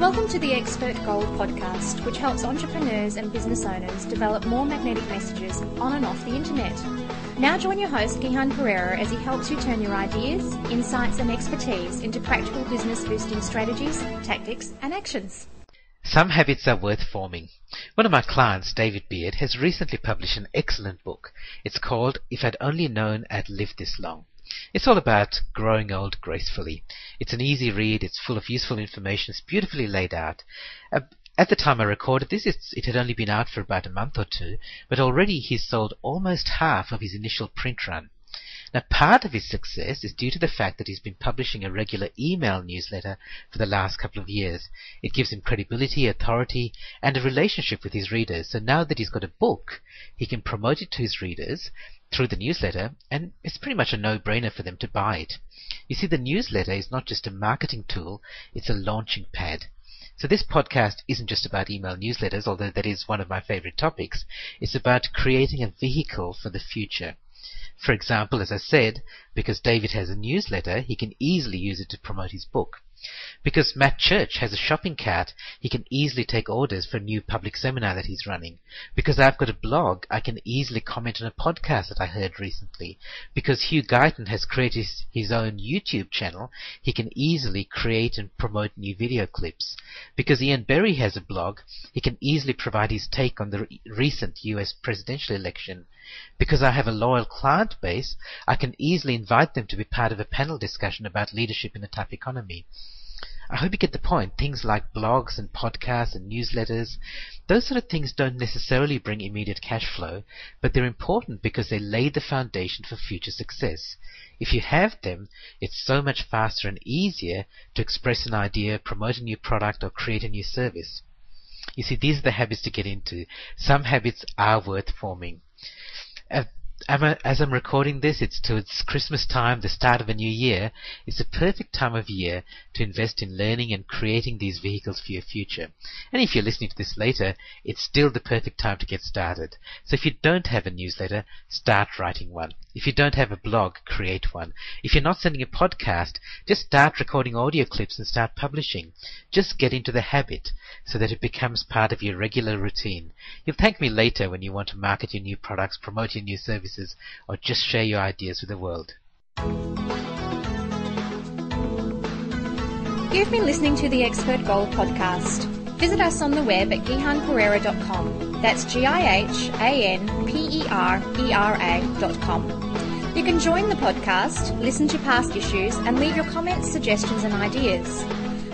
Welcome to the Expert Gold podcast, which helps entrepreneurs and business owners develop more magnetic messages on and off the internet. Now join your host, Gihan Perera, as he helps you turn your ideas, insights, and expertise into practical business boosting strategies, tactics, and actions. Some habits are worth forming. One of my clients, David Beard, has recently published an excellent book. It's called If I'd Only Known I'd Lived This Long. It's all about growing old gracefully. It's an easy read, it's full of useful information, it's beautifully laid out. At the time I recorded this, it had only been out for about a month or two, but already he's sold almost half of his initial print run. Now, part of his success is due to the fact that he's been publishing a regular email newsletter for the last couple of years. It gives him credibility, authority, and a relationship with his readers. So now that he's got a book, he can promote it to his readers through the newsletter, and it's pretty much a no-brainer for them to buy it. You see, the newsletter is not just a marketing tool, it's a launching pad. So this podcast isn't just about email newsletters, although that is one of my favorite topics. It's about creating a vehicle for the future. For example, as I said, because David has a newsletter, he can easily use it to promote his book. Because Matt Church has a shopping cart, he can easily take orders for a new public seminar that he's running. Because I've got a blog, I can easily comment on a podcast that I heard recently. Because Hugh Guyton has created his own YouTube channel, he can easily create and promote new video clips. Because Ian Berry has a blog, he can easily provide his take on the recent US presidential election. Because I have a loyal client base, I can easily invite them to be part of a panel discussion about leadership in a tough economy. I hope you get the point. Things like blogs and podcasts and newsletters, those sort of things don't necessarily bring immediate cash flow, but they're important because they lay the foundation for future success. If you have them, it's so much faster and easier to express an idea, promote a new product, or create a new service. You see, these are the habits to get into. Some habits are worth forming. Uh, as I'm recording this, it's towards Christmas time, the start of a new year. It's a perfect time of year to invest in learning and creating these vehicles for your future. And if you're listening to this later, it's still the perfect time to get started. So if you don't have a newsletter, start writing one. If you don't have a blog, create one. If you're not sending a podcast, just start recording audio clips and start publishing. Just get into the habit so that it becomes part of your regular routine. You'll thank me later when you want to market your new products, promote your new services, or just share your ideas with the world. You've been listening to the Expert Gold podcast. Visit us on the web at gihanperera.com. That's G I H A N P E R E R A.com. You can join the podcast, listen to past issues, and leave your comments, suggestions, and ideas.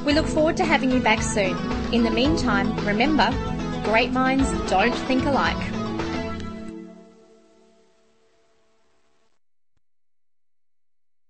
We look forward to having you back soon. In the meantime, remember, great minds don't think alike.